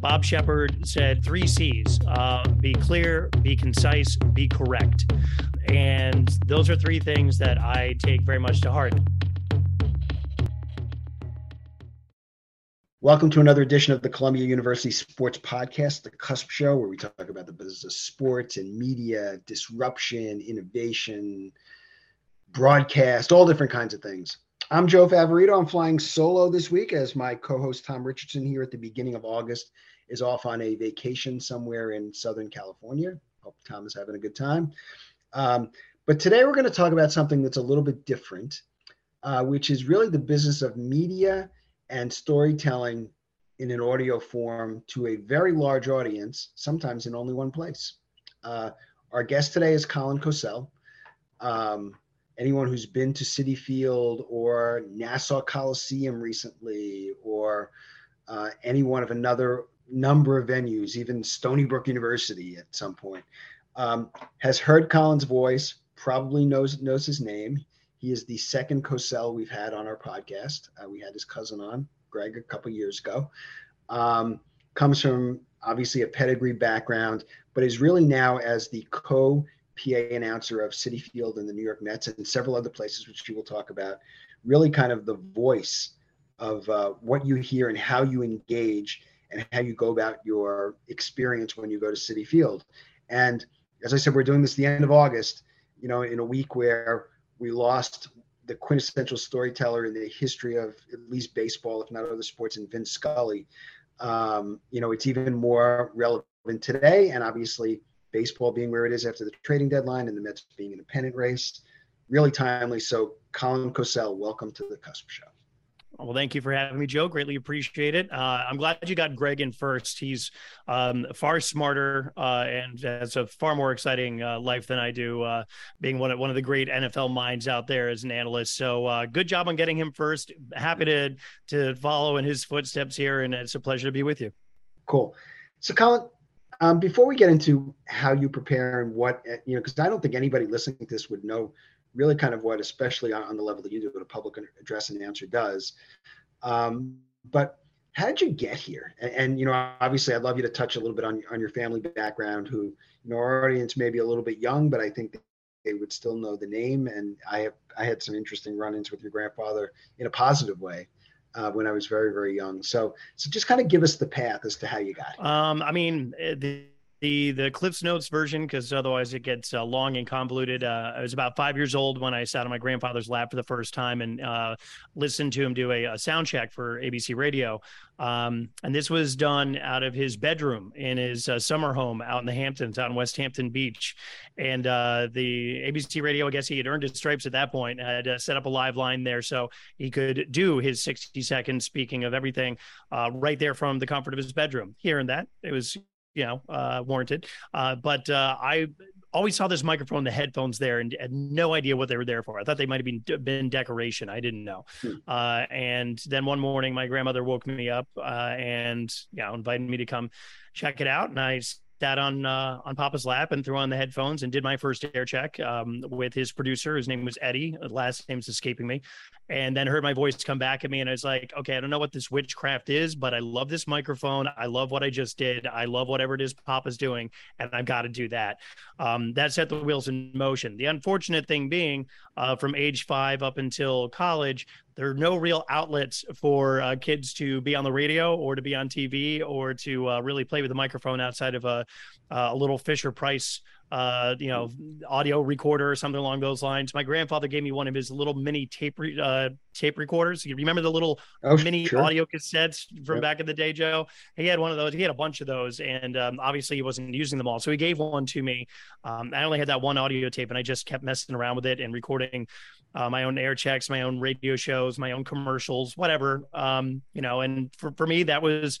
Bob Shepard said three C's uh, be clear, be concise, be correct. And those are three things that I take very much to heart. Welcome to another edition of the Columbia University Sports Podcast, the Cusp Show, where we talk about the business of sports and media, disruption, innovation, broadcast, all different kinds of things. I'm Joe Favorito. I'm flying solo this week as my co-host Tom Richardson here at the beginning of August is off on a vacation somewhere in Southern California. Hope Tom is having a good time. Um, but today we're going to talk about something that's a little bit different, uh, which is really the business of media and storytelling in an audio form to a very large audience, sometimes in only one place. Uh, our guest today is Colin Cosell. Um, anyone who's been to Citi Field or Nassau Coliseum recently, or uh, any one of another number of venues, even Stony Brook University at some point, um, has heard Colin's voice, probably knows knows his name. He is the second Cosell we've had on our podcast. Uh, we had his cousin on, Greg, a couple years ago. Um, comes from obviously a pedigree background, but is really now as the co PA announcer of Citi Field and the New York Mets and several other places, which we will talk about, really kind of the voice of uh, what you hear and how you engage and how you go about your experience when you go to Citi Field. And as I said, we're doing this the end of August, you know, in a week where we lost the quintessential storyteller in the history of at least baseball, if not other sports, in Vince Scully. Um, you know, it's even more relevant today. And obviously, baseball being where it is after the trading deadline and the Mets being in a pennant race. Really timely. So, Colin Cosell, welcome to the Cusp Show. Well, thank you for having me, Joe. Greatly appreciate it. Uh, I'm glad you got Greg in first. He's um, far smarter uh, and has a far more exciting uh, life than I do, uh, being one of one of the great NFL minds out there as an analyst. So, uh, good job on getting him first. Happy to to follow in his footsteps here, and it's a pleasure to be with you. Cool. So, Colin, um, before we get into how you prepare and what, you know, because I don't think anybody listening to this would know really kind of what, especially on, on the level that you do, what a public address announcer does. Um, but how did you get here? And, and, you know, obviously, I'd love you to touch a little bit on on your family background. Who, you know, our audience may be a little bit young, but I think they would still know the name. And I have I had some interesting run-ins with your grandfather in a positive way uh, when I was very, very young. So, so just kind of give us the path as to how you got here. Um, I mean, eh, the the the Cliff's Notes version because otherwise it gets uh, long and convoluted. Uh, I was about five years old when I sat on my grandfather's lap for the first time and uh, listened to him do a, a sound check for ABC Radio. Um, and this was done out of his bedroom in his uh, summer home out in the Hamptons, out in Westhampton Beach. And uh, the ABC Radio, I guess he had earned his stripes at that point, had uh, set up a live line there so he could do his 60 seconds speaking of everything right there from the comfort of his bedroom. And that, it was you know, uh, warranted. Uh, but uh, I always saw this microphone, the headphones there, and had no idea what they were there for. I thought they might have been been decoration. I didn't know. Hmm. Uh, and then one morning, my grandmother woke me up uh, and you know invited me to come check it out, and I sat on uh, on Papa's lap and threw on the headphones and did my first air check um, with his producer. His name was Eddie. Last name's escaping me. And then heard my voice come back at me, and I was like, "Okay, I don't know what this witchcraft is, but I love this microphone. I love what I just did. I love whatever it is Papa's doing, and I've got to do that." Um, that set the wheels in motion. The unfortunate thing being, uh, from age five up until college, there are no real outlets for uh, kids to be on the radio or to be on TV or to uh, really play with the microphone outside of a, a little Fisher Price uh, you know, audio recorder or something along those lines. My grandfather gave me one of his little mini tape re- uh, tape recorders. You remember the little oh, mini sure. audio cassettes from yep. back in the day, Joe? He had one of those. He had a bunch of those, and um, obviously he wasn't using them all. So he gave one to me. Um, I only had that one audio tape, and I just kept messing around with it and recording uh, my own air checks, my own radio shows, my own commercials, whatever. Um, you know, and for for me that was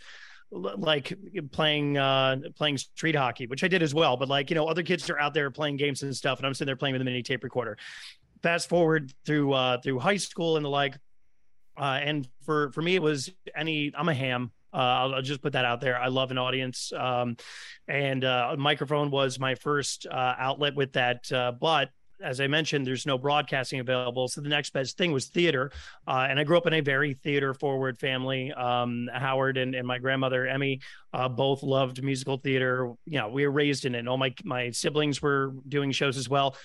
like playing uh playing street hockey which i did as well but like you know other kids are out there playing games and stuff and i'm sitting there playing with a mini tape recorder fast forward through uh through high school and the like uh and for for me it was any i'm a ham uh, I'll, I'll, just put that out there. I love an audience, um, and uh, microphone was my first uh, outlet with that. Uh, but as I mentioned, there's no broadcasting available. So the next best thing was theater. Uh, and I grew up in a very theater forward family. Um, Howard and, and my grandmother, Emmy, uh, both loved musical theater. You know, we were raised in it. And all my, my siblings were doing shows as well.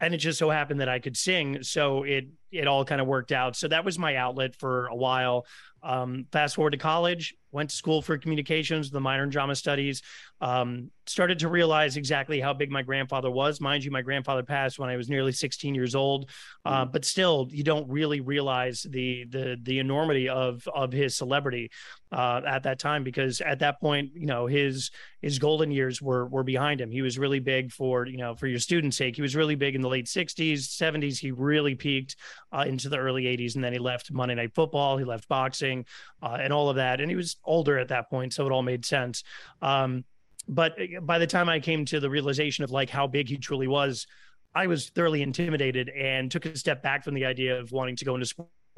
And it just so happened that I could sing. So it, it all kind of worked out. So that was my outlet for a while. Um, fast forward to college, went to school for communications, the minor in drama studies. Um, started to realize exactly how big my grandfather was. Mind you, my grandfather passed when I was nearly 16 years old, uh, mm. but still, you don't really realize the the the enormity of of his celebrity uh, at that time because at that point, you know, his his golden years were were behind him. He was really big for you know for your student's sake. He was really big in the late 60s, 70s. He really peaked uh, into the early 80s, and then he left Monday Night Football. He left boxing uh, and all of that, and he was older at that point, so it all made sense. Um, but by the time I came to the realization of like how big he truly was, I was thoroughly intimidated and took a step back from the idea of wanting to go into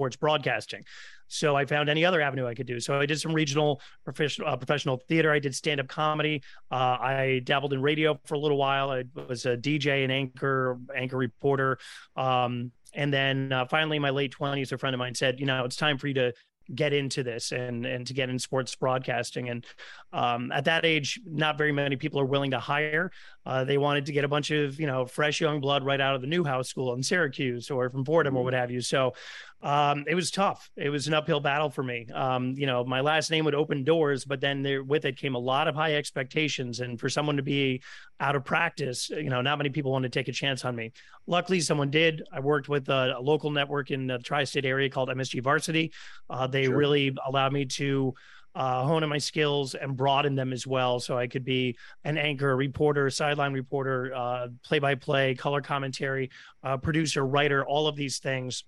sports broadcasting. So I found any other avenue I could do. So I did some regional professional uh, professional theater. I did stand up comedy. Uh, I dabbled in radio for a little while. I was a DJ and anchor anchor reporter. Um, and then uh, finally, in my late twenties, a friend of mine said, "You know, it's time for you to get into this and and to get in sports broadcasting. And um, at that age not very many people are willing to hire. Uh, they wanted to get a bunch of you know fresh young blood right out of the newhouse school in syracuse or from fordham or mm-hmm. what have you. So um, it was tough. It was an uphill battle for me. Um, you know, my last name would open doors, but then there with it came a lot of high expectations. And for someone to be out of practice, you know, not many people wanted to take a chance on me. Luckily, someone did. I worked with a, a local network in the tri-state area called MSG Varsity. Uh, they sure. really allowed me to uh, hone in my skills and broaden them as well. So I could be an anchor, reporter, sideline reporter, uh, play-by-play, color commentary, uh, producer, writer, all of these things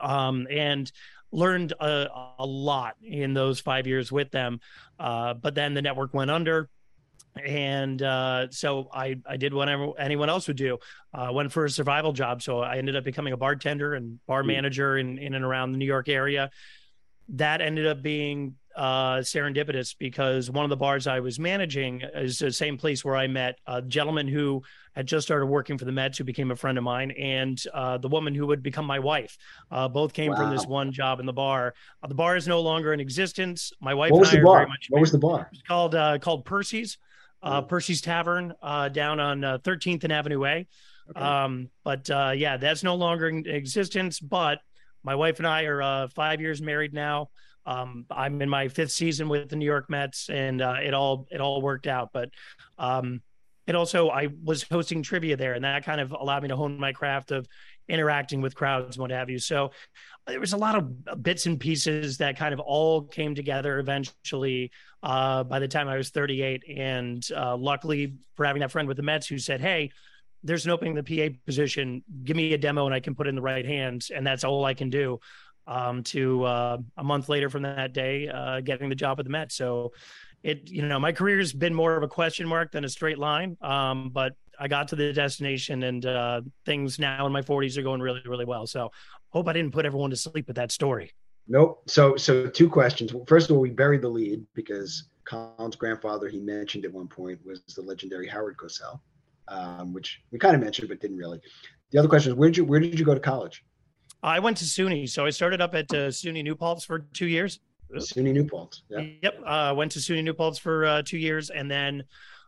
um, and learned a, a, lot in those five years with them. Uh, but then the network went under. And uh, so I, I did what anyone else would do. Uh, went for a survival job. So I ended up becoming a bartender and bar hmm. manager in, in and around the New York area. That ended up being uh, serendipitous because one of the bars I was managing is the same place where I met a gentleman who had just started working for the Mets, who became a friend of mine, and uh, the woman who would become my wife. Uh, both came wow. from this one job in the bar. Uh, the bar is no longer in existence. My wife what was the bar? What was the bar? It's called uh, called Percy's. Uh, Percy's Tavern down on 13th and Avenue A. Okay. Um, but yeah, that's no longer in existence. But my wife and I are five years married now. Um, I'm in my fifth season with the New York Mets, and uh, it all it all worked out. But um, it also I was hosting trivia there, and that kind of allowed me to hone my craft of interacting with crowds and what have you. So there was a lot of bits and pieces that kind of all came together eventually. Uh, by the time I was 38, and uh, luckily for having that friend with the Mets who said, "Hey." There's an opening in the PA position. Give me a demo and I can put in the right hands, and that's all I can do um, to uh, a month later from that day, uh, getting the job at the Mets. So it, you know, my career has been more of a question mark than a straight line. Um, but I got to the destination and uh, things now in my 40s are going really, really well. So hope I didn't put everyone to sleep with that story. Nope. So, so two questions. First of all, we buried the lead because Colin's grandfather, he mentioned at one point, was the legendary Howard Cosell, um, which we kind of mentioned but didn't really. The other question is, where did you where did you go to college? I went to SUNY, so I started up at uh, SUNY New Paltz for two years. SUNY New Paltz. Yeah. Yep. Uh, went to SUNY New Paltz for uh, two years, and then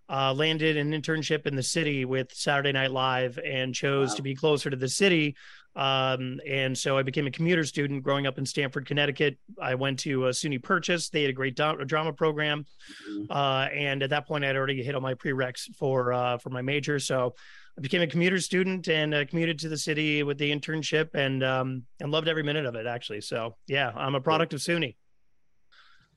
uh, landed an internship in the city with Saturday Night Live, and chose wow. to be closer to the city. Um, and so I became a commuter student growing up in Stamford, Connecticut. I went to uh, SUNY Purchase. They had a great do- drama program, mm-hmm. uh, and at that point, I'd already hit all my prereqs for uh, for my major. So I became a commuter student and uh, commuted to the city with the internship and um, and loved every minute of it actually. So yeah, I'm a product of SUNY.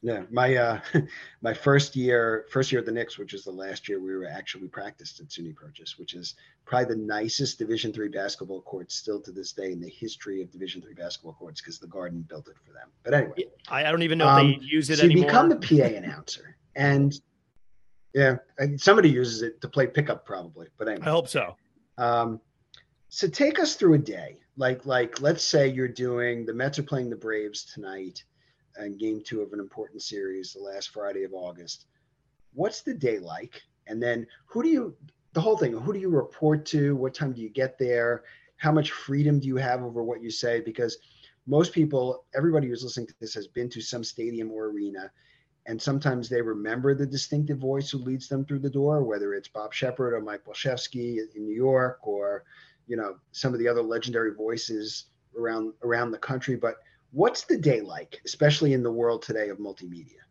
Yeah, my uh, my first year, first year at the Knicks, which is the last year we were actually practiced at SUNY Purchase, which is probably the nicest Division three basketball court still to this day in the history of Division three basketball courts because the Garden built it for them. But anyway, I, I don't even know um, if they um, use it so anymore. you become the PA announcer, and yeah, and somebody uses it to play pickup probably. But anyway, I hope so. Um, so take us through a day. Like like let's say you're doing the Mets are playing the Braves tonight and game two of an important series, the last Friday of August. What's the day like? And then who do you the whole thing. Who do you report to? What time do you get there? How much freedom do you have over what you say? Because most people, everybody who's listening to this has been to some stadium or arena, and sometimes they remember the distinctive voice who leads them through the door, whether it's Bob Shepard or Mike Walczewski in New York, or you know some of the other legendary voices around around the country. But what's the day like, especially in the world today of multimedia?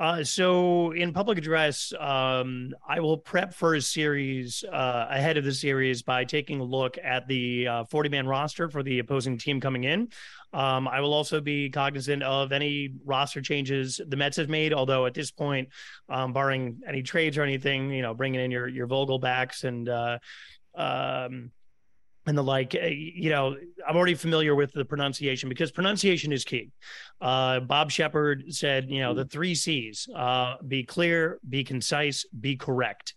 Uh, so in public address, um, I will prep for a series uh, ahead of the series by taking a look at the uh, 40 man roster for the opposing team coming in. Um, I will also be cognizant of any roster changes the Mets have made. Although at this point, um, barring any trades or anything, you know, bringing in your your Vogelbachs and uh, um, and the like eh, you know i'm already familiar with the pronunciation because pronunciation is key. Uh, bob shepard said you know the three c's uh, be clear be concise be correct.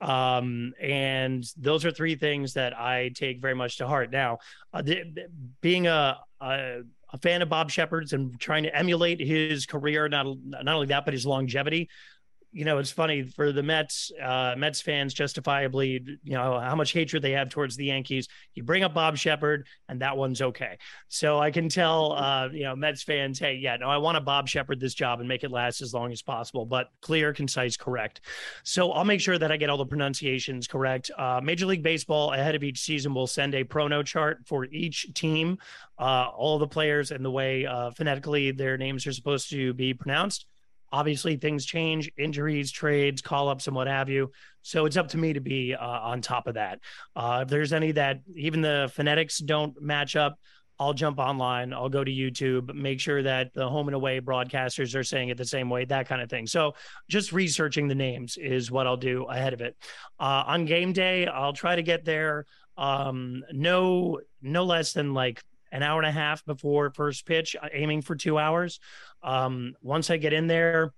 Um, and those are three things that i take very much to heart. Now uh, the, being a, a a fan of Bob Shepard's and trying to emulate his career, not not only that, but his longevity you know, it's funny for the Mets, uh, Mets fans justifiably, you know, how much hatred they have towards the Yankees. You bring up Bob Shepard, and that one's okay. So I can tell, uh, you know, Mets fans, hey, yeah, no, I want to Bob Shepard this job and make it last as long as possible, but clear, concise, correct. So I'll make sure that I get all the pronunciations correct. Uh, Major League Baseball ahead of each season will send a prono chart for each team, uh, all the players, and the way uh, phonetically their names are supposed to be pronounced Obviously, things change, injuries, trades, call ups, and what have you. So it's up to me to be uh, on top of that. Uh, if there's any that even the phonetics don't match up, I'll jump online. I'll go to YouTube, make sure that the home and away broadcasters are saying it the same way, that kind of thing. So just researching the names is what I'll do ahead of it. Uh, on game day, I'll try to get there um, no no less than like an hour and a half before first pitch, uh, aiming for two hours. Um, once I get in there,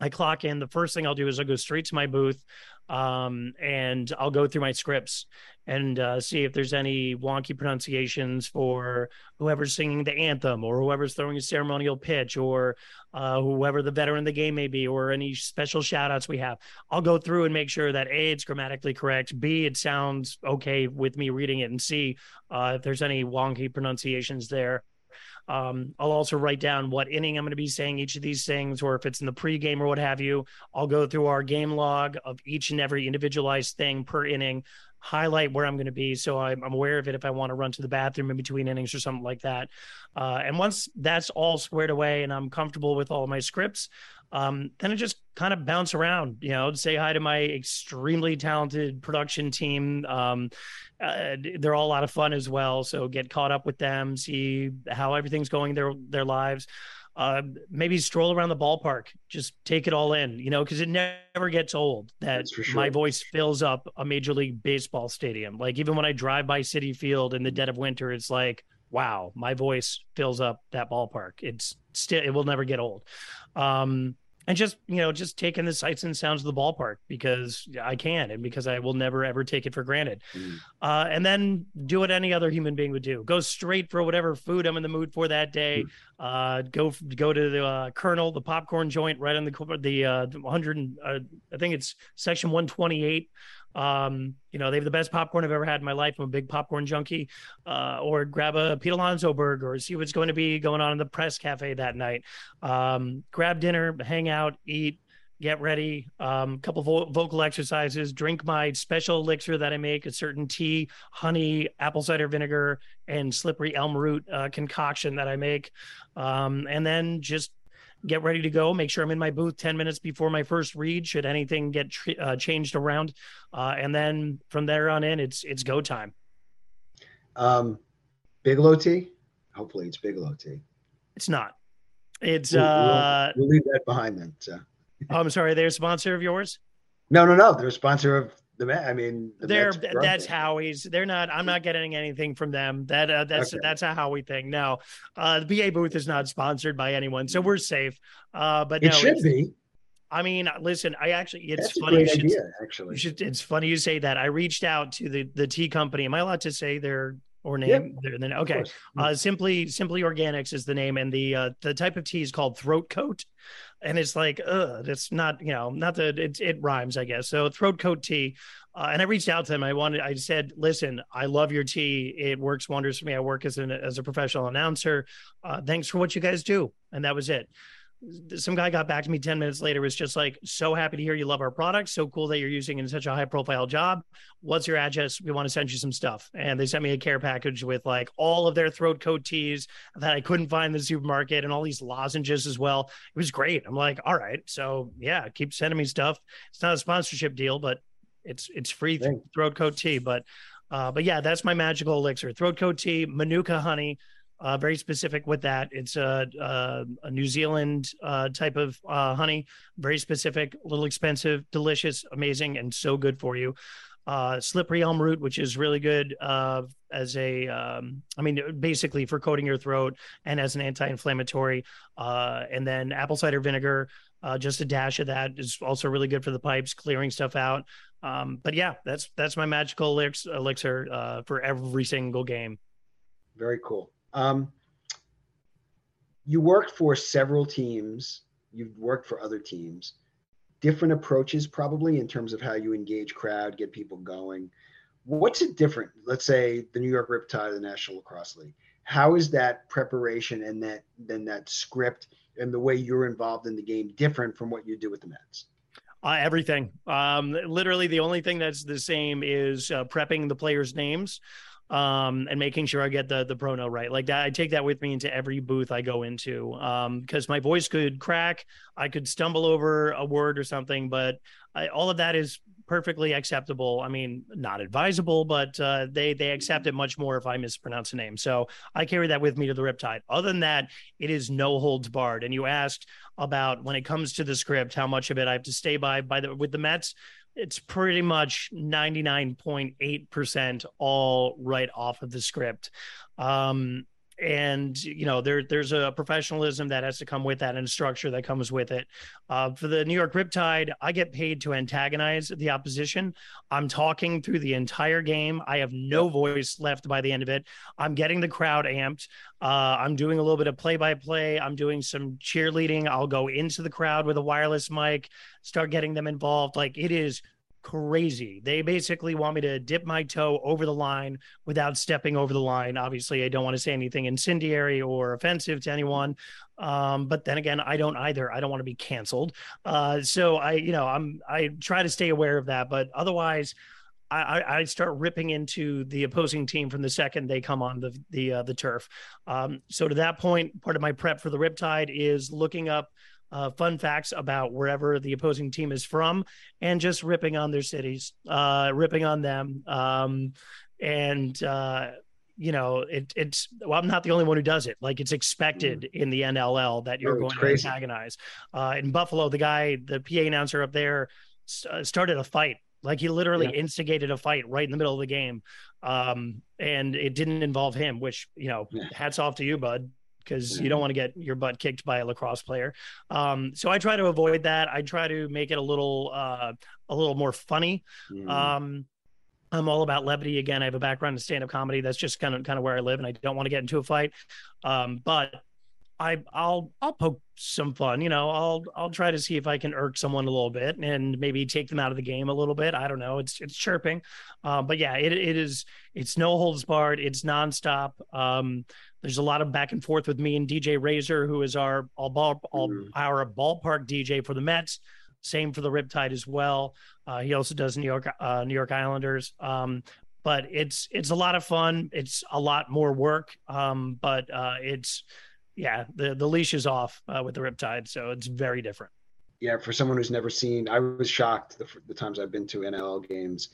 I clock in. The first thing I'll do is I'll go straight to my booth um, and I'll go through my scripts and uh, see if there's any wonky pronunciations for whoever's singing the anthem or whoever's throwing a ceremonial pitch or uh, whoever the veteran of the game may be or any special shout outs we have. I'll go through and make sure that A, it's grammatically correct, B, it sounds okay with me reading it, and C, uh, if there's any wonky pronunciations there. Um, I'll also write down what inning I'm going to be saying each of these things, or if it's in the pregame or what have you. I'll go through our game log of each and every individualized thing per inning, highlight where I'm going to be so I'm, I'm, aware of it if I want to run to the bathroom in between innings or something like that. Uh, and once that's all squared away and I'm comfortable with all my scripts, um, then I just kind of bounce around, you know, say hi to my extremely talented production team. Um, uh, they're all a lot of fun as well. So get caught up with them, see how everything's going their their lives. Uh, maybe stroll around the ballpark, just take it all in, you know, because it never gets old that sure. my voice fills up a major league baseball stadium. Like even when I drive by Citi Field in the dead of winter, it's like, wow, my voice fills up that ballpark. It's still, it will never get old. Um, and just you know just taking the sights and sounds of the ballpark because i can and because i will never ever take it for granted mm. uh, and then do what any other human being would do go straight for whatever food i'm in the mood for that day mm. uh, go go to the uh, Colonel the popcorn joint right on the the uh, 100 uh, i think it's section 128 um, you know, they have the best popcorn I've ever had in my life. I'm a big popcorn junkie. Uh, or grab a Pete Alonso burger or see what's going to be going on in the press cafe that night. Um, grab dinner, hang out, eat, get ready. A um, couple vo- vocal exercises. Drink my special elixir that I make: a certain tea, honey, apple cider vinegar, and slippery elm root uh, concoction that I make. Um, and then just get ready to go. Make sure I'm in my booth 10 minutes before my first read, should anything get tr- uh, changed around. Uh, and then from there on in, it's it's go time. Um, Bigelow tea? Hopefully it's Bigelow tea. It's not. It's we'll, uh we'll, leave that behind then. So. oh, I'm sorry, they're a sponsor of yours? No, no, no. They're a sponsor of the I mean, the they're that's Howie's. They're not. I'm not getting anything from them. That uh, that's okay. that's a Howie thing. No, uh, the PA booth is not sponsored by anyone, so we're safe. Uh, but it no, should be. I mean, listen. I actually, it's that's funny. you should, idea, actually, you should, it's funny you say that. I reached out to the the tea company. Am I allowed to say their or name yeah, then okay uh, simply simply organics is the name and the uh, the type of tea is called throat coat and it's like uh it's not you know not that it, it rhymes i guess. So throat coat tea uh, and i reached out to them i wanted i said listen i love your tea. It works wonders for me. I work as an as a professional announcer. Uh, thanks for what you guys do. And that was it some guy got back to me 10 minutes later was just like so happy to hear you love our product. So cool that you're using it in such a high profile job. What's your address? We want to send you some stuff. And they sent me a care package with like all of their throat coat teas that i couldn't find in the supermarket and all these lozenges as well. It was great. I'm like all right. So yeah keep sending me stuff. It's not a sponsorship deal but it's it's free th- throat coat tea. But uh but yeah that's my magical elixir. Throat coat tea manuka honey uh, very specific with that. It's a, a, a New Zealand uh, type of uh, honey, very specific, a little expensive, delicious, amazing, and so good for you. Uh, slippery elm root, which is really good uh, as a, um, I mean, basically for coating your throat and as an anti-inflammatory. Uh, and then apple cider vinegar, just a dash of that is also really good for the pipes, clearing stuff out. Um, but yeah, that's that's my magical elixir for every single game. Very cool. Um, you worked for several teams. You've worked for other teams. Different approaches, probably, in terms of how you engage crowd, get people going. What's it different? Let's say the New York Riptide, the National Lacrosse League. How is that preparation and that then that script and the way you're involved in the game different from what you do with the Mets? Uh, everything. Um, literally, the only thing that's the same is uh, prepping the players' names um, and making sure I get the the prono right. Like that, I take that with me into every booth I go into because um, my voice could crack, I could stumble over a word or something, but I, all of that is perfectly acceptable. I mean, not advisable, but uh, they they accept it much more if I mispronounce a name. So I carry that with me to the Riptide. Other than that, it is no holds barred. And you asked about when it comes to the script, how much of it I have to stay by by the with the Mets it's pretty much 99.8% all right off of the script. Um, and you know there there's a professionalism that has to come with that and a structure that comes with it. Uh, for the New York Riptide, I get paid to antagonize the opposition. I'm talking through the entire game. I have no voice left by the end of it. I'm getting the crowd amped. Uh, I'm doing a little bit of play by play. I'm doing some cheerleading. I'll go into the crowd with a wireless mic, start getting them involved. Like it is crazy. They basically want me to dip my toe over the line without stepping over the line. Obviously, I don't want to say anything incendiary or offensive to anyone. Um, but then again, I don't either. I don't want to be canceled. Uh, so I, you know, I'm I try to stay aware of that. But otherwise, I, I, start ripping into the opposing team from the second they come on the the uh, the turf. Um, so to that point, part of my prep for the Riptide is looking up uh, fun facts about wherever the opposing team is from and just ripping on their cities, uh, ripping on them. Um, and, uh, you know, it, it's, well, I'm not the only one who does it. Like it's expected mm. in the NLL that you're oh, going crazy. to antagonize. Uh, in Buffalo, the guy, the PA announcer up there uh, started a fight. Like he literally yeah. instigated a fight right in the middle of the game. Um, and it didn't involve him, which, you know, yeah. hats off to you, bud because you don't want to get your butt kicked by a lacrosse player. Um, so I try to avoid that. I try to make it a little uh, a little more funny. Mm. Um, I'm all about levity. Again, I have a background in stand-up comedy. That's just kind of kind of where I live, and I don't want to get into a fight. Um, but I I'll I'll poke some fun, you know. I'll I'll try to see if I can irk someone a little bit and maybe take them out of the game a little bit. I don't know. It's it's chirping, uh, but yeah, it it is it's no holds barred. It's nonstop. Um, there's a lot of back and forth with me and DJ Razor, who is our all ball all mm. our ballpark DJ for the Mets. Same for the Riptide as well. Uh, he also does New York uh, New York Islanders. Um, but it's it's a lot of fun. It's a lot more work, um, but uh, it's yeah, the the leash is off uh, with the Riptide, so it's very different. Yeah, for someone who's never seen, I was shocked the, the times I've been to NLL games,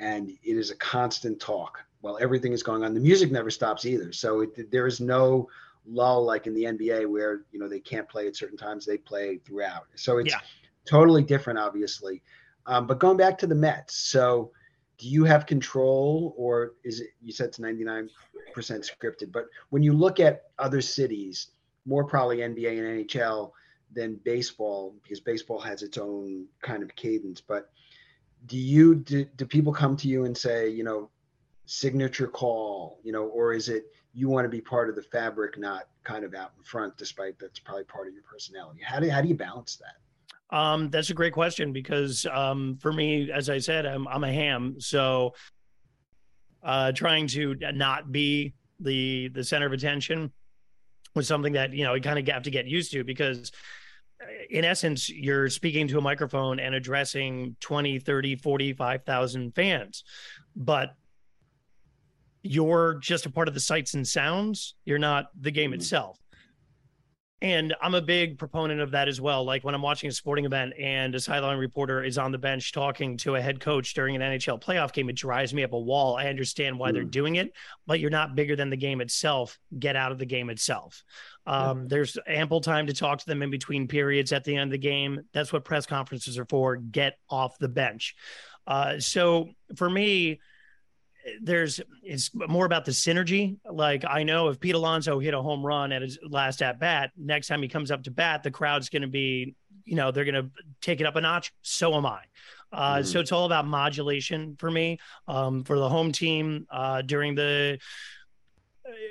and it is a constant talk while everything is going on. The music never stops either, so it, there is no lull like in the NBA where you know they can't play at certain times; they play throughout. So it's yeah. totally different, obviously. Um, but going back to the Mets, so do you have control, or is it? You said it's 99% scripted. But when you look at other cities, more probably NBA and NHL than baseball, because baseball has its own kind of cadence. But do you do, do people come to you and say, you know, signature call, you know, or is it you want to be part of the fabric, not kind of out in front, despite that's probably part of your personality? How do how do you balance that? Um, that's a great question because um, for me, as I said, I'm I'm a ham, so uh, trying to not be the the center of attention was something that you know you kind of have to get used to because uh, in essence you're speaking to a microphone and addressing 20 30 45,000 fans but you're just a part of the sights and sounds you're not the game mm-hmm. itself and I'm a big proponent of that as well. Like when I'm watching a sporting event and a sideline reporter is on the bench talking to a head coach during an NHL playoff game, it drives me up a wall. I understand why mm. they're doing it, but you're not bigger than the game itself. Get out of the game itself. Um, mm. There's ample time to talk to them in between periods at the end of the game. That's what press conferences are for. Get off the bench. Uh, so for me, there's it's more about the synergy. Like I know if Pete Alonso hit a home run at his last at bat, next time he comes up to bat, the crowd's going to be, you know, they're going to take it up a notch. So am I. Uh, mm-hmm. So it's all about modulation for me. Um, for the home team uh, during the,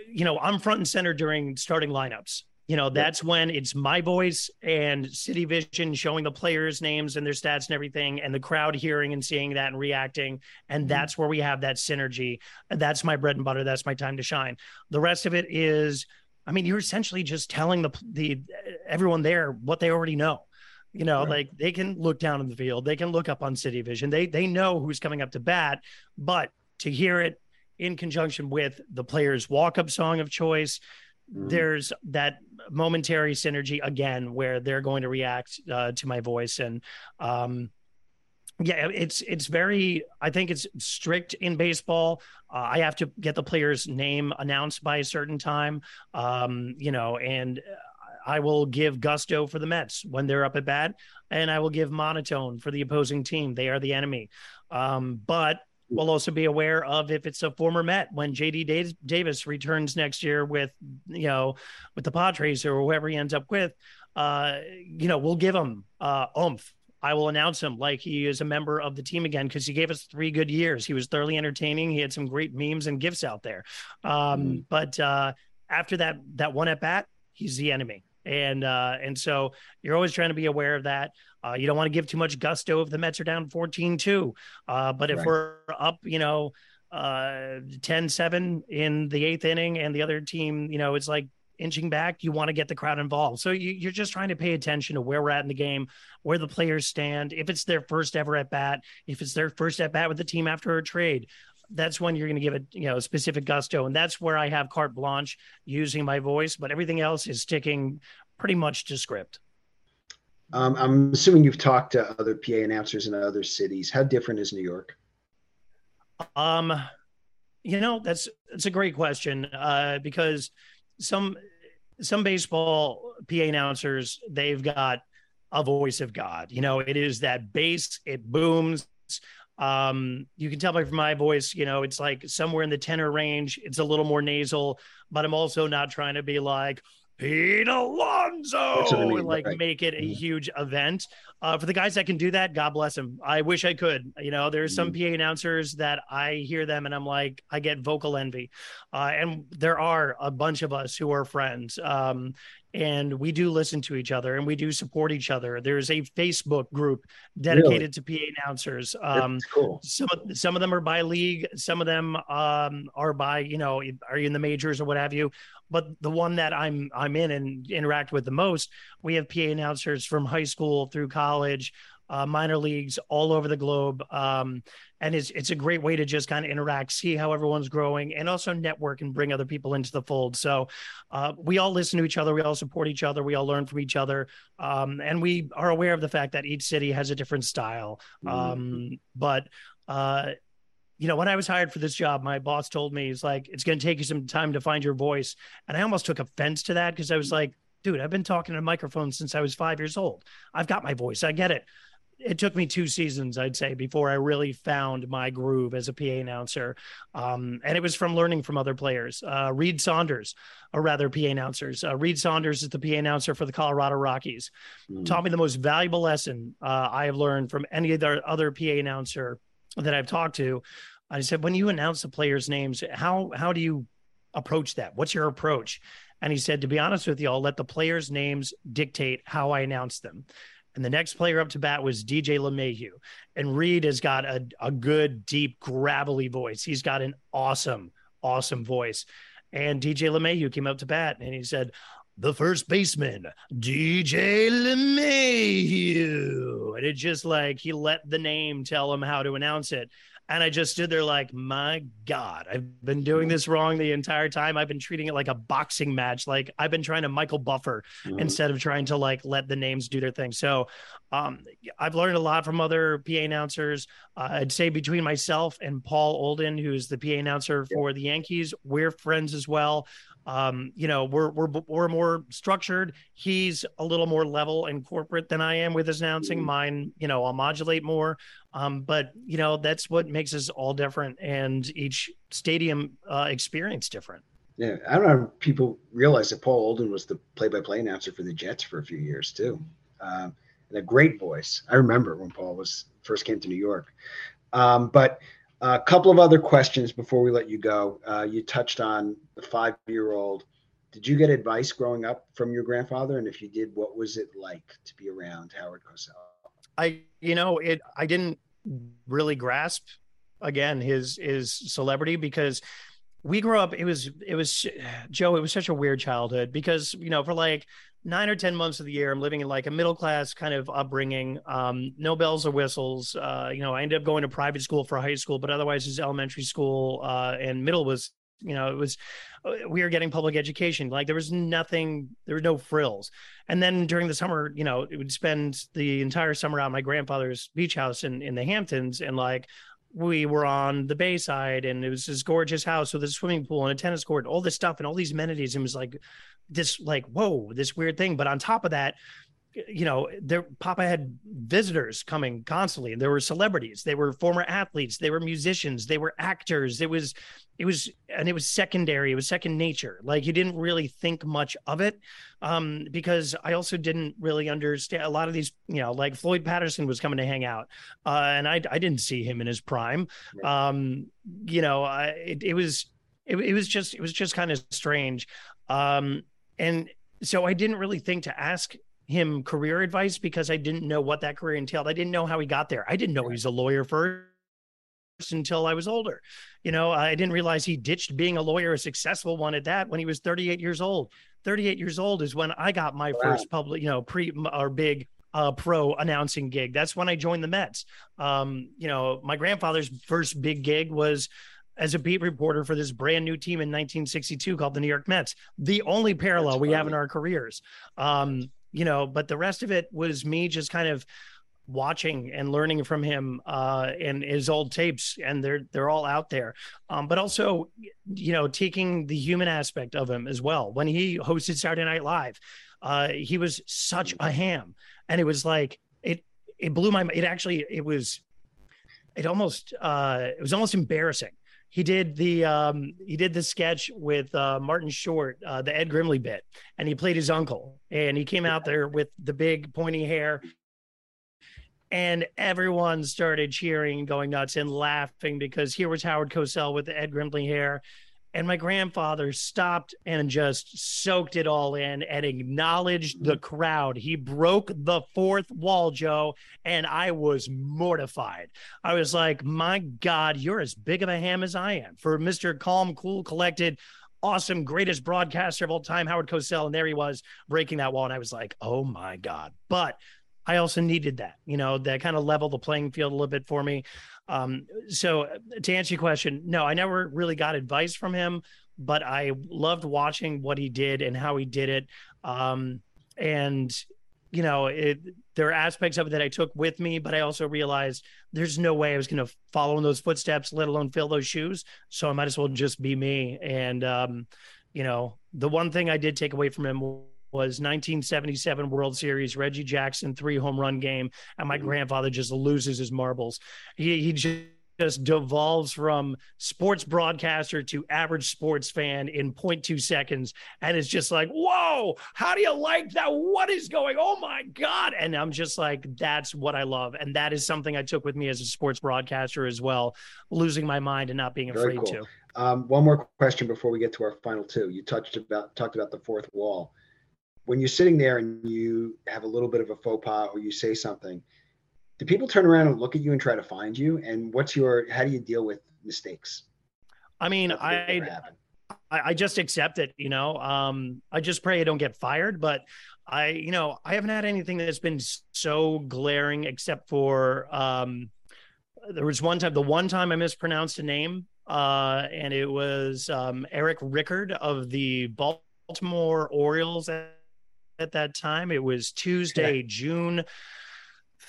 you know, I'm front and center during starting lineups. You know, that's when it's my voice and CitiVision showing the players' names and their stats and everything, and the crowd hearing and seeing that and reacting. And mm-hmm. that's where we have that synergy. That's my bread and butter. That's my time to shine. The rest of it is, I mean, you're essentially just telling the the everyone there what they already know. You know, right. like they can look down in the field, they can look up on CitiVision, they they know who's coming up to bat, but to hear it in conjunction with the player's walk up song of choice, Mm-hmm. there's that momentary synergy again where they're going to react uh, to my voice. And um, yeah it's it's very i think it's strict in baseball. Uh, i have to get the player's name announced by a certain time um, you know and i will give gusto for the mets when they're up at bat and i will give monotone for the opposing team. They are the enemy. Um, but we'll also be aware of if it's a former Met when JD Davis returns next year with, you know, with the Padres or whoever he ends up with. Uh, you know, we'll give him uh, oomph. I will announce him like he is a member of the team again because he gave us three good years. He was thoroughly entertaining. He had some great memes and gifts out there. Um, mm But uh, after that that one at bat, he's the enemy and uh, and so you're always trying to be aware of that. Uh, you don't want to give too much gusto if the Mets are down 14-2. Uh, but if right. we're up, you know, uh 10-7 in the eighth inning and the other team, you know, it's like inching back, you want to get the crowd involved. So you, are just trying to pay attention to where we're at in the game, where the players stand. If it's their first ever at bat, if it's their first at bat with the team after a trade, that's when you're going to give it, you know, specific gusto. And that's where I have carte blanche using my voice, but everything else is sticking pretty much to script. Um, I'm assuming you've talked to other PA announcers in other cities. How different is New York? Um, you know, that's that's a great question uh, because some some baseball PA announcers they've got a voice of God. You know, it is that bass, it booms. Um, you can tell by my voice, you know, it's like somewhere in the tenor range. It's a little more nasal, but I'm also not trying to be like, Pete Alonso, I mean, like right. make it a mm-hmm. huge event. Uh, for the guys that can do that, God bless them. I wish I could. You know, there's some mm-hmm. PA announcers that I hear them and I'm like, I get vocal envy. Uh, and there are a bunch of us who are friends. Um, and we do listen to each other and we do support each other. There's a Facebook group dedicated really? to PA announcers. Um, cool. Some of, some of them are by league, some of them um, are by you know are you in the majors or what have you. But the one that I'm I'm in and interact with the most, we have PA announcers from high school through college, uh, minor leagues all over the globe. Um, and it's it's a great way to just kind of interact, see how everyone's growing, and also network and bring other people into the fold. So uh, we all listen to each other, we all support each other, we all learn from each other, um, and we are aware of the fact that each city has a different style. Mm-hmm. Um, but uh, you know, when I was hired for this job, my boss told me, he's like, it's going to take you some time to find your voice. And I almost took offense to that because I was like, dude, I've been talking to a microphone since I was five years old. I've got my voice. I get it it took me two seasons, I'd say, before I really found my groove as a PA announcer. Um, and it was from learning from other players. Uh, Reed Saunders, or rather PA announcers. Uh, Reed Saunders is the PA announcer for the Colorado Rockies. Mm. Taught me the most valuable lesson uh, I have learned from any other, other PA announcer that I've talked to. I said, when you announce the players' names, how how do you approach that? What's your approach? And he said, to be honest with you, I'll let the players' names dictate how I announce them. And the next player up to bat was DJ LeMahieu. And Reed has got a, a good, deep, gravelly voice. He's got an awesome, awesome voice. And DJ LeMahieu came up to bat and he said, the first baseman, DJ LeMahieu. And it just like he let the name tell him how to announce it. And I just stood there like, my God, I've been doing this wrong the entire time. I've been treating it like a boxing match. Like I've been trying to Michael Buffer mm-hmm. instead of trying to like let the names do their thing. So um, I've learned a lot from other PA announcers. Uh, I'd say between myself and Paul Olden, who's the PA announcer for the Yankees, we're friends as well. Um, you know, we're we're we're more structured. He's a little more level and corporate than I am with his announcing. Mm-hmm. Mine, you know, I'll modulate more. Um, but you know, that's what makes us all different, and each stadium uh, experience different. Yeah, I don't know if people realize that Paul Olden was the play-by-play announcer for the Jets for a few years too, um, and a great voice. I remember when Paul was first came to New York. Um, but a couple of other questions before we let you go. Uh, you touched on the five year old. Did you get advice growing up from your grandfather? And if you did, what was it like to be around Howard Cosell? I, you know, it, I didn't really grasp again his, his celebrity because we grew up, it was, it was, Joe, it was such a weird childhood because, you know, for like nine or 10 months of the year, I'm living in like a middle class kind of upbringing. Um, no bells or whistles. Uh, you know, I ended up going to private school for high school, but otherwise it was elementary school, uh, and middle was, you know, it was, uh, we were getting public education. Like there was nothing, there were no frills. And then during the summer, you know, it would spend the entire summer out my grandfather's beach house in, in the Hamptons and like, we were on the Bayside and it was this gorgeous house with a swimming pool and a tennis court, all this stuff and all these amenities. And it was like this like whoa this weird thing. But on top of that you know there papa had visitors coming constantly. And there were celebrities. They were former athletes. They were musicians. They were actors. It was it was and it was secondary. It was second nature. Like you didn't really think much of it um because i also didn't really understand a lot of these you know like floyd patterson was coming to hang out uh and i i didn't see him in his prime. Right. um you know I, it, it was it, it was just it was just kind of strange. Um and so I didn't really think to ask him career advice because I didn't know what that career entailed. I didn't know how he got there. I didn't know he was a lawyer first until I was older. You know, I didn't realize he ditched being a lawyer, a successful one at that, when he was 38 years old. 38 years old is when I got my wow. first public, you know, pre or big uh, pro announcing gig. That's when I joined the Mets. Um, you know, my grandfather's first big gig was as a beat reporter for this brand new team in 1962 called the New York Mets. The only parallel we have in our careers. Um, you know, but the rest of it was me just kind of watching and learning from him uh and his old tapes and they're they're all out there. Um but also you know taking the human aspect of him as well. When he hosted Saturday Night Live uh he was such a ham. And it was like it it blew my it actually it was it almost uh it was almost embarrassing he did the um, he did the sketch with uh, Martin Short, uh, the Ed Grimley bit, and he played his uncle. And he came out there with the big pointy hair, and everyone started cheering, going nuts, and laughing because here was Howard Cosell with the Ed Grimley hair, and my grandfather stopped and just soaked it all in and acknowledged the crowd. He broke the fourth wall, Joe, and I was mortified. I was like, my God, you're as big of a ham as I am. For Mr. Calm, Cool, Collected, awesome, greatest broadcaster of all time, Howard Cosell. And there he was breaking that wall. And I was like, oh my God. But I also needed that, you know, that kind of level the playing field a little bit for me. Um, so uh, to answer your question, no, I never really got advice from him, but I loved watching what he did and how he did it. Um, and you know, it, there are aspects of it that I took with me, but I also realized there's no way I was going to follow in those footsteps, let alone fill those shoes. So I might as well just be me. And, um, you know, the one thing I did take away from him was 1977 World Series, Reggie Jackson three home run game, and my mm-hmm. grandfather just loses his marbles. He he just just devolves from sports broadcaster to average sports fan in 0.2 seconds and it's just like whoa how do you like that what is going oh my god and i'm just like that's what i love and that is something i took with me as a sports broadcaster as well losing my mind and not being afraid cool. to um, one more question before we get to our final two you touched about talked about the fourth wall when you're sitting there and you have a little bit of a faux pas or you say something do people turn around and look at you and try to find you? And what's your how do you deal with mistakes? I mean, I I just accept it, you know. Um, I just pray I don't get fired, but I, you know, I haven't had anything that's been so glaring except for um, there was one time, the one time I mispronounced a name, uh, and it was um, Eric Rickard of the Baltimore Orioles at, at that time. It was Tuesday, June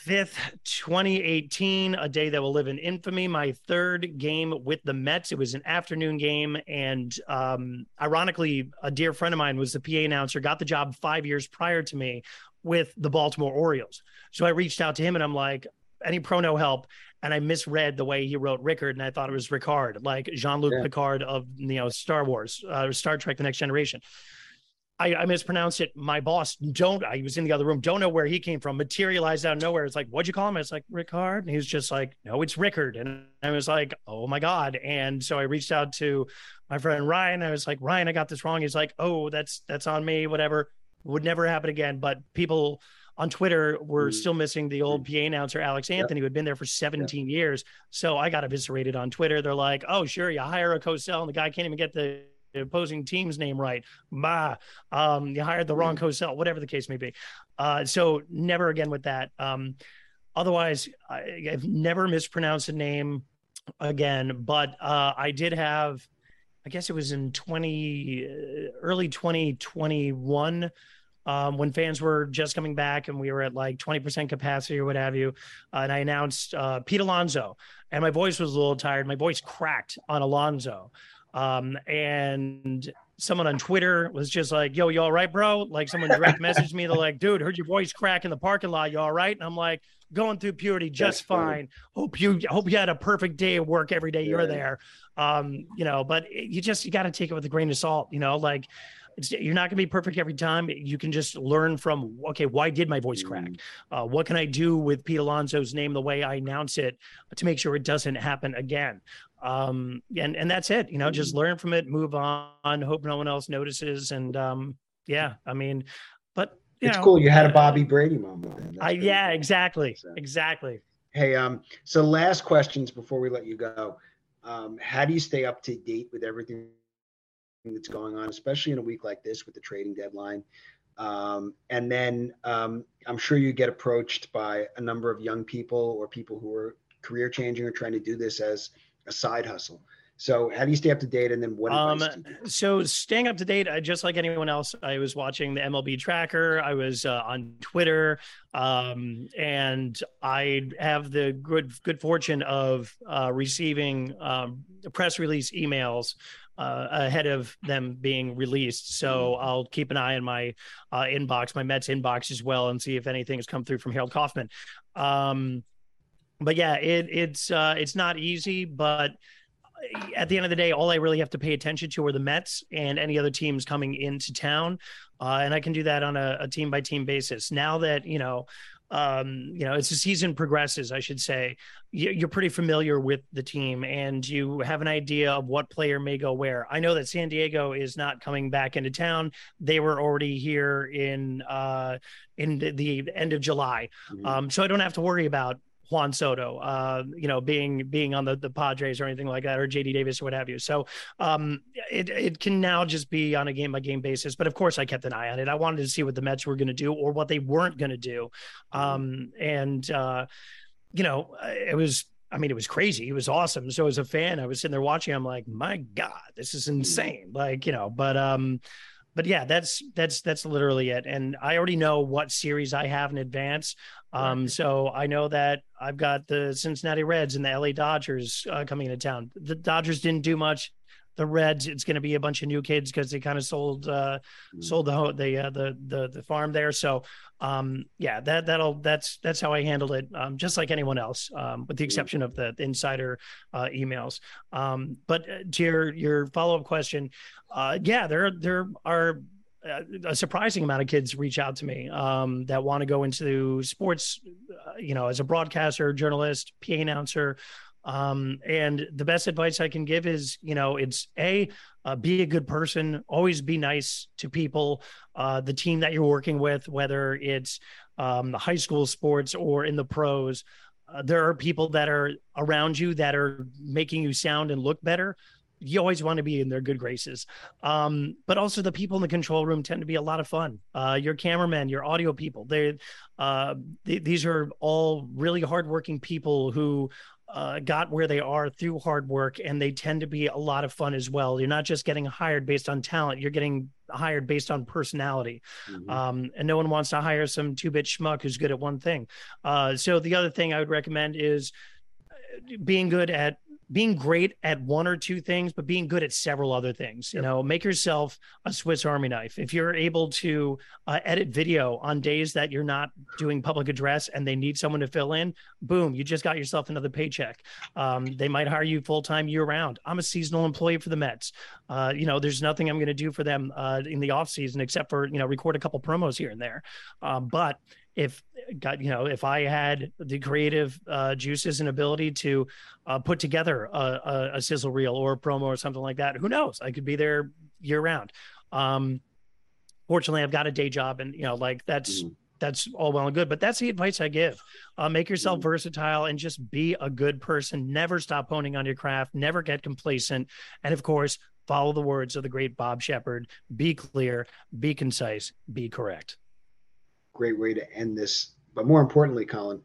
5th, 2018, a day that will live in infamy. My third game with the Mets. It was an afternoon game. And um, ironically, a dear friend of mine was the PA announcer, got the job five years prior to me with the Baltimore Orioles. So I reached out to him and I'm like, any pro no help. And I misread the way he wrote Rickard, and I thought it was Ricard, like Jean Luc yeah. Picard of you know Star Wars, uh, Star Trek: The Next Generation. I, I, mispronounced it. My boss don't. I was in the other room. Don't know where he came from. Materialized out of nowhere. It's like, what'd you call him? It's like Ricard. And he was just like, no, it's Rickard. And I was like, oh my god. And so I reached out to my friend Ryan. I was like, Ryan, I got this wrong. He's like, oh, that's that's on me. Whatever. Would never happen again. But people on Twitter were mm. still missing the old mm. PA announcer Alex Anthony, yep. who had been there for 17 yep. years. So I got eviscerated on Twitter. They're like, oh, sure, you hire a Cosell, and the guy can't even get the opposing team's name right. Bah, um, you hired the wrong mm. Cosell, whatever the case may be. Uh, so never again with that. Um, otherwise, I, have never mispronounced a name again, but uh, I did have, I guess it was in 20, uh, early 2021. Um, when fans were just coming back and we were at like 20% capacity or what have you. Uh, and I announced uh, Pete Alonso, and my voice was a little tired. My voice cracked on Alonso. Um, and someone on Twitter was just like, "Yo, you all right, bro?" Like someone direct messaged me. They're like, "Dude, heard your voice crack in the parking lot. You all right?" And I'm like, "Going through puberty, just That's fine. Funny. Hope you hope you had a perfect day of work every day you're there." Um, you know, but you just you got to take it with a grain of salt. You know, like it's, you're not going to be perfect every time. You can just learn from, okay, why did my voice crack? Mm. Uh, what can I do with Pete Alonso's name the way I announce it to make sure it doesn't happen again? Um, and and that's it. You know, just mm. learn from it, move on, hope no one else notices, and um, yeah, I mean, but it's know, cool. You had a Bobby Brady moment. I, yeah, cool. exactly, so. exactly. Hey, um, so last questions before we let you go. Um, how do you stay up to date with everything that's going on, especially in a week like this with the trading deadline. Um, and then um, I'm sure you get approached by a number of young people or people who are career changing or trying to do this as a side hustle. So how do you stay up to date? And then what? Um, so staying up to date, uh, just like anyone else, I was watching the MLB tracker. I was uh, on Twitter, um, and I have the good good fortune of uh, receiving um, press release emails uh, ahead of them being released. So mm-hmm. I'll keep an eye on my uh, inbox, my Mets inbox as well, and see if anything has come through from Harold Kaufman. Um, but yeah, it, it's uh, it's not easy, but at the end of the day, all I really have to pay attention to are the Mets and any other teams coming into town, uh, and I can do that on a team by team basis. Now that you know um, you know, as the season progresses, I should say, you're pretty familiar with the team and you have an idea of what player may go where. I know that San Diego is not coming back into town. They were already here in uh, in the, the end of July, mm-hmm. um, so I don't have to worry about Juan Soto, uh, you know, being being on the, the Padres or anything like that, or JD Davis or what have you. So um, it it can now just be on a game by game basis. But of course, I kept an eye on it. I wanted to see what the Mets were going to do or what they weren't going to do. Mm-hmm. Um, and uh, you know, it was. I mean, it was crazy. It was awesome. So as a fan, I was sitting there watching. I'm like, my God, this is mm-hmm. insane. Like, you know, but um, but yeah, that's that's that's literally it. And I already know what series I have in advance. Um, so I know that I've got the Cincinnati Reds and the LA Dodgers uh, coming into town. The Dodgers didn't do much. the Reds, it's going to be a bunch of new kids because they kind of sold uh, mm. sold the the, uh, the the the farm there. So um, yeah, that that'll that's that's how I handled it, um, just like anyone else, um, with the mm. exception of the, the insider uh, emails. Um, but uh, to your your follow up question, uh, yeah, there there are a surprising amount of kids reach out to me um, that want to go into sports, uh, you know, as a broadcaster, journalist, PA announcer. Um, and the best advice I can give is, you know, it's a uh, be a good person, always be nice to people, uh, the team that you're working with, whether it's um, the high school sports or in the pros. Uh, there are people that are around you that are making you sound and look better you always want to be in their good graces. Um, but also the people in the control room tend to be a lot of fun. Uh, your cameramen, your audio people, they, uh, th- these are all really hardworking people who uh, got where they are through hard work, and they tend to be a lot of fun as well. You're not just getting hired based on talent; you're getting hired based on personality. Mm-hmm. Um, and no one wants to hire some two-bit schmuck who's good at one thing. Uh, so the other thing I would recommend is uh, being good at being great at one or two things, but being good at several other things. You know, make yourself a Swiss Army knife. If you're able to uh, edit video on days that you're not doing public address and they need someone to fill in, boom, you just got yourself another paycheck. Um, they might hire you full time year round. I'm a seasonal employee for the Mets. Uh, you know, there's nothing I'm going to do for them uh, in the off season except for you know record a couple promos here and there. Um, but if got you know if i had the creative uh, juices and ability to uh, put together a, a, a, sizzle reel or a promo or something like that who knows? I could be there year round um fortunately i've got a day job and you know like that's mm. that's all well and good but that's the advice i give. Uh, make yourself mm. versatile and just be a good person. Never stop honing on your craft. Never get complacent. And of course follow the words of the great Bob Sheppard be clear. Be concise. Be correct great way to end this. But more importantly, Colin,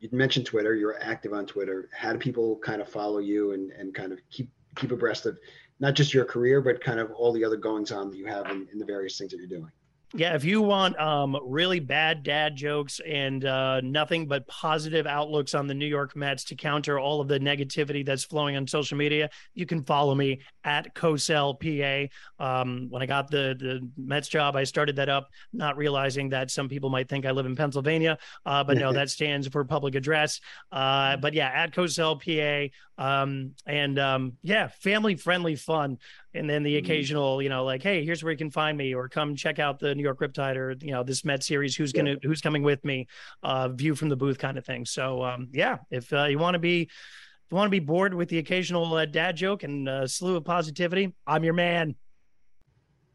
you mentioned Twitter. You're active on Twitter. How do people kind of follow you and, and kind of keep keep abreast of not just your career, but kind of all the other goings on that you have in, in the various things that you're doing? Yeah, if you want um, really bad dad jokes and uh, nothing but positive outlooks on the New York Mets to counter all of the negativity that's flowing on social media, you can follow me at Cosell PA. Um, when I got the the Mets job, I started that up, not realizing that some people might think I live in Pennsylvania, uh, but no, that stands for public address. Uh, but yeah, at Cosell PA, um, and um, yeah, family friendly fun and then the mm-hmm. occasional, you know, like, hey, here's where you can find me, or come check out the New York Riptide, or you know, this Met series. Who's gonna, who's coming with me? Uh, view from the booth, kind of thing. So, um, yeah, if uh, you want to be, if you want to be bored with the occasional uh, dad joke and a slew of positivity, I'm your man.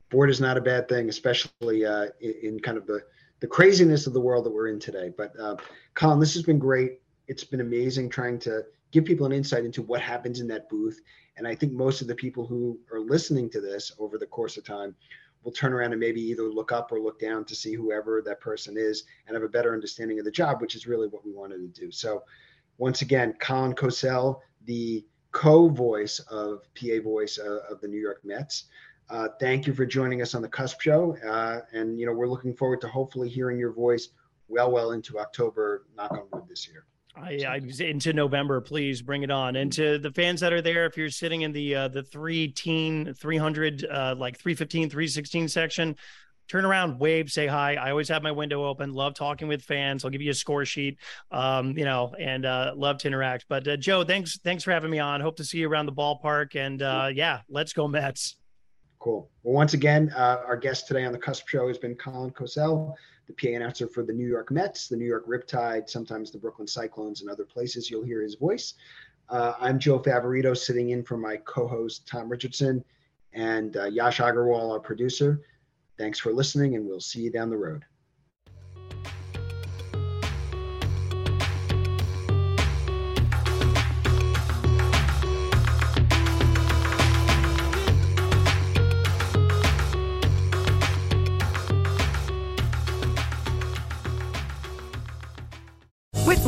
Bored is not a bad thing, especially uh, in, in, kind of the the craziness of the world that we're in today. But uh, Colin, this has been great. It's been amazing trying to give people an insight into what happens in that booth and I think most of the people who are listening to this over the course of time will turn around and maybe either look up or look down to see whoever that person is and have a better understanding of the job, which is really what we wanted to do. So, once again, Colin Cosell, the co-voice of PA voice uh, of the New York Mets. Uh, thank you for joining us on the Cusp Show, uh, and you know we're looking forward to hopefully hearing your voice well, well into October. Knock on wood this year. I, I into November, please bring it on. And to the fans that are there, if you're sitting in the uh, the three teen 300, uh, like 315, 316 section, turn around, wave, say hi. I always have my window open. Love talking with fans. I'll give you a score sheet, um, you know, and uh, love to interact. But uh, Joe, thanks thanks for having me on. Hope to see you around the ballpark. And uh, yeah, let's go Mets. Cool. Well, once again, uh, our guest today on the Cusp Show has been Colin Cosell the PA announcer for the New York Mets, the New York Riptide, sometimes the Brooklyn Cyclones, and other places. You'll hear his voice. Uh, I'm Joe Favorito, sitting in for my co-host Tom Richardson and uh, Yash Agarwal, our producer. Thanks for listening, and we'll see you down the road.